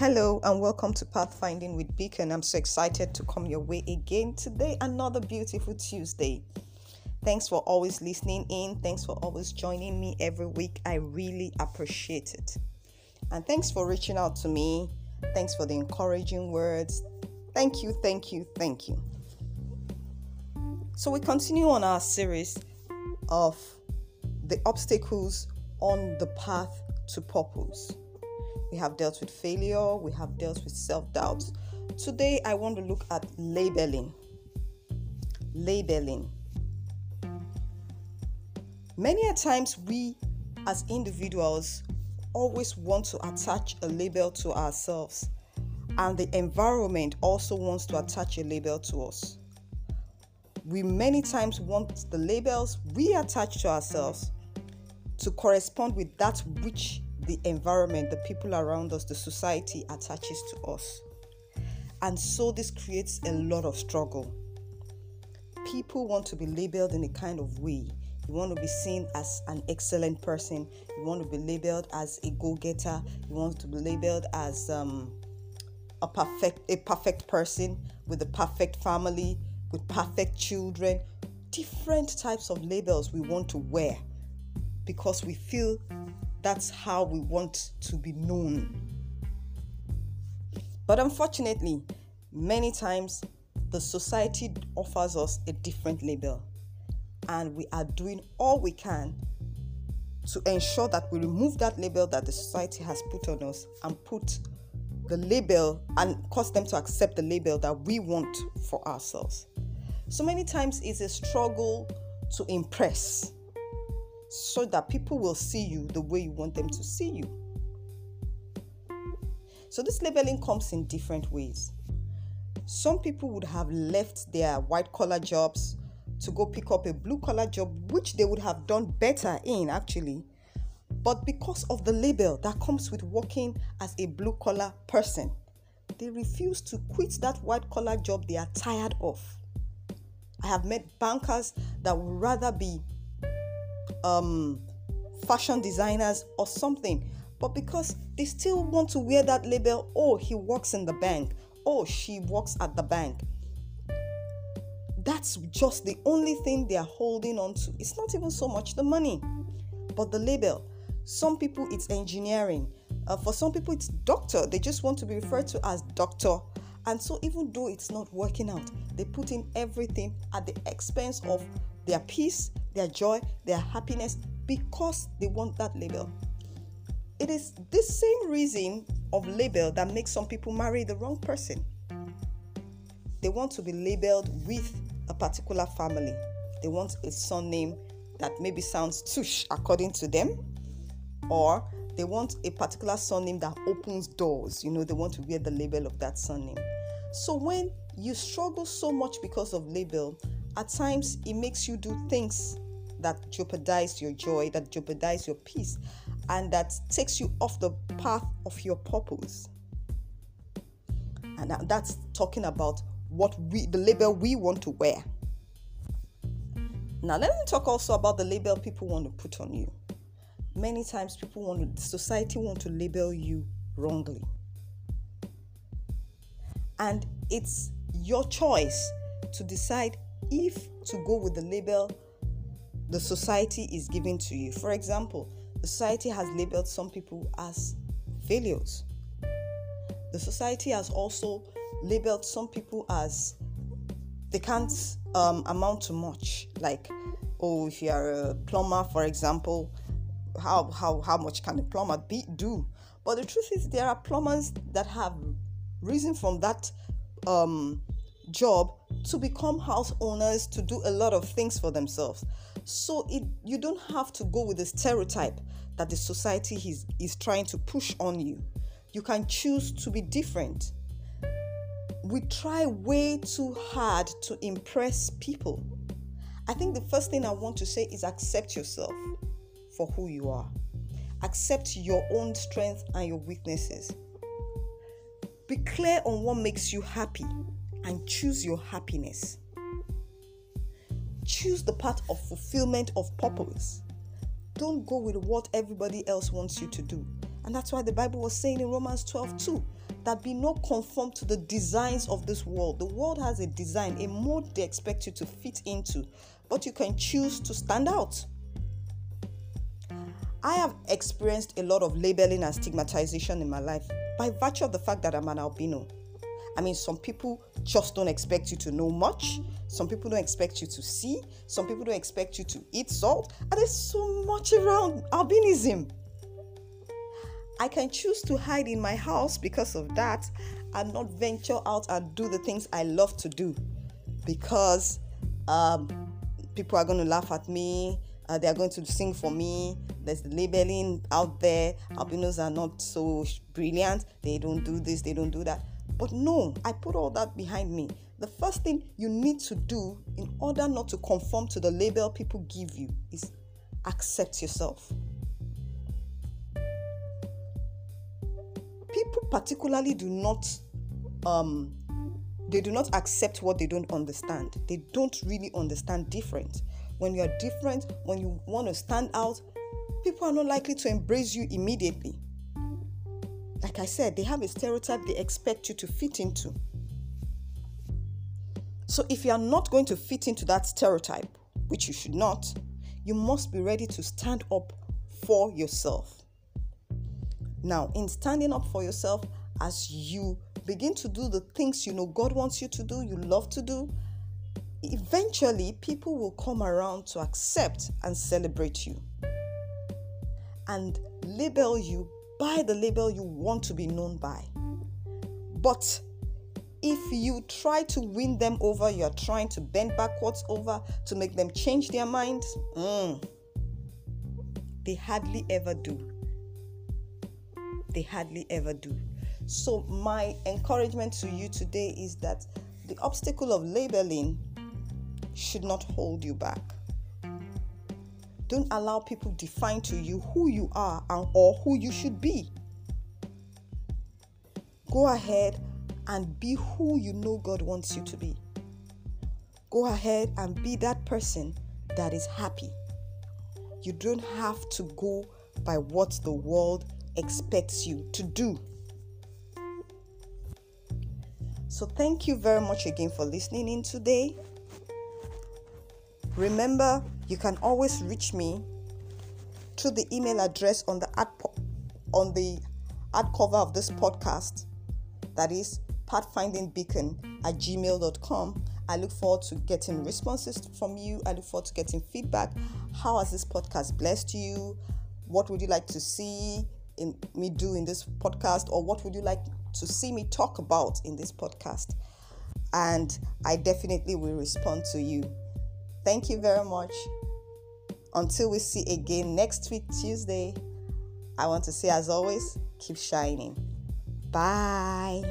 Hello and welcome to Pathfinding with Beacon. I'm so excited to come your way again today. Another beautiful Tuesday. Thanks for always listening in. Thanks for always joining me every week. I really appreciate it. And thanks for reaching out to me. Thanks for the encouraging words. Thank you, thank you, thank you. So, we continue on our series of the obstacles on the path to purpose. We have dealt with failure, we have dealt with self doubt. Today, I want to look at labeling. Labeling. Many a times, we as individuals always want to attach a label to ourselves, and the environment also wants to attach a label to us. We many times want the labels we attach to ourselves to correspond with that which the environment, the people around us, the society attaches to us. And so this creates a lot of struggle. People want to be labeled in a kind of way. You want to be seen as an excellent person. You want to be labeled as a go-getter. You want to be labeled as um, a perfect a perfect person with a perfect family, with perfect children. Different types of labels we want to wear because we feel that's how we want to be known. But unfortunately, many times the society offers us a different label, and we are doing all we can to ensure that we remove that label that the society has put on us and put the label and cause them to accept the label that we want for ourselves. So many times it's a struggle to impress so that people will see you the way you want them to see you. So, this labeling comes in different ways. Some people would have left their white collar jobs to go pick up a blue collar job, which they would have done better in actually. But because of the label that comes with working as a blue collar person, they refuse to quit that white collar job they are tired of. I have met bankers that would rather be um, fashion designers or something. But because they still want to wear that label, oh, he works in the bank, oh, she works at the bank. That's just the only thing they are holding on to. It's not even so much the money, but the label. Some people, it's engineering. Uh, for some people, it's doctor. They just want to be referred to as doctor. And so, even though it's not working out, they put in everything at the expense of their peace, their joy, their happiness because they want that label. It is this same reason of label that makes some people marry the wrong person. They want to be labeled with a particular family. They want a surname that maybe sounds tush according to them, or they want a particular surname that opens doors. You know, they want to wear the label of that surname. So when you struggle so much because of label, at times it makes you do things that jeopardize your joy, that jeopardize your peace, and that takes you off the path of your purpose. And that's talking about what we, the label we want to wear. Now, let me talk also about the label people want to put on you. Many times, people want to, society want to label you wrongly, and it's your choice to decide if to go with the label the society is giving to you. For example, the society has labeled some people as failures. The society has also labeled some people as they can't um, amount to much. Like, oh, if you are a plumber, for example, how how how much can a plumber be do? But the truth is, there are plumbers that have risen from that um, job to become house owners to do a lot of things for themselves. So it you don't have to go with the stereotype that the society is, is trying to push on you. You can choose to be different. We try way too hard to impress people. I think the first thing i want to say is accept yourself for who you are. Accept your own strengths and your weaknesses be clear on what makes you happy and choose your happiness. Choose the path of fulfillment of purpose. Don't go with what everybody else wants you to do. And that's why the Bible was saying in Romans 12 2 that be not conformed to the designs of this world. The world has a design, a mode they expect you to fit into, but you can choose to stand out. I have experienced a lot of labeling and stigmatization in my life by virtue of the fact that I'm an albino. I mean, some people just don't expect you to know much. Some people don't expect you to see. Some people don't expect you to eat salt. And there's so much around albinism. I can choose to hide in my house because of that and not venture out and do the things I love to do because um, people are going to laugh at me. Uh, they are going to sing for me. There's the labeling out there. Albinos are not so brilliant. They don't do this, they don't do that. But no, I put all that behind me. The first thing you need to do in order not to conform to the label people give you is accept yourself. people particularly do not um they do not accept what they don't understand they don't really understand different when you are different when you want to stand out people are not likely to embrace you immediately. Like i said they have a stereotype they expect you to fit into. So if you are not going to fit into that stereotype which you should not you must be ready to stand up for yourself. Now, in standing up for yourself, as you begin to do the things you know God wants you to do, you love to do, eventually people will come around to accept and celebrate you and label you by the label you want to be known by. But if you try to win them over, you're trying to bend backwards over to make them change their minds, mm, they hardly ever do they hardly ever do. So, my encouragement to you today is that the obstacle of labeling should not hold you back. Don't allow people define to you who you are and, or who you should be. Go ahead and be who you know God wants you to be. Go ahead and be that person that is happy. You don't have to go by what the world expects you to do. So, thank you very much again for listening in today. Remember, you can always reach me through the email address on the ad po- on the ad cover of this podcast. That is pathfindingbeacon at gmail.com. I look forward to getting responses from you. I look forward to getting feedback. How has this podcast blessed you? What would you like to see? in me do in this podcast or what would you like to see me talk about in this podcast and i definitely will respond to you thank you very much. Until we see again next week tuesday i want to say as always keep shining. Bye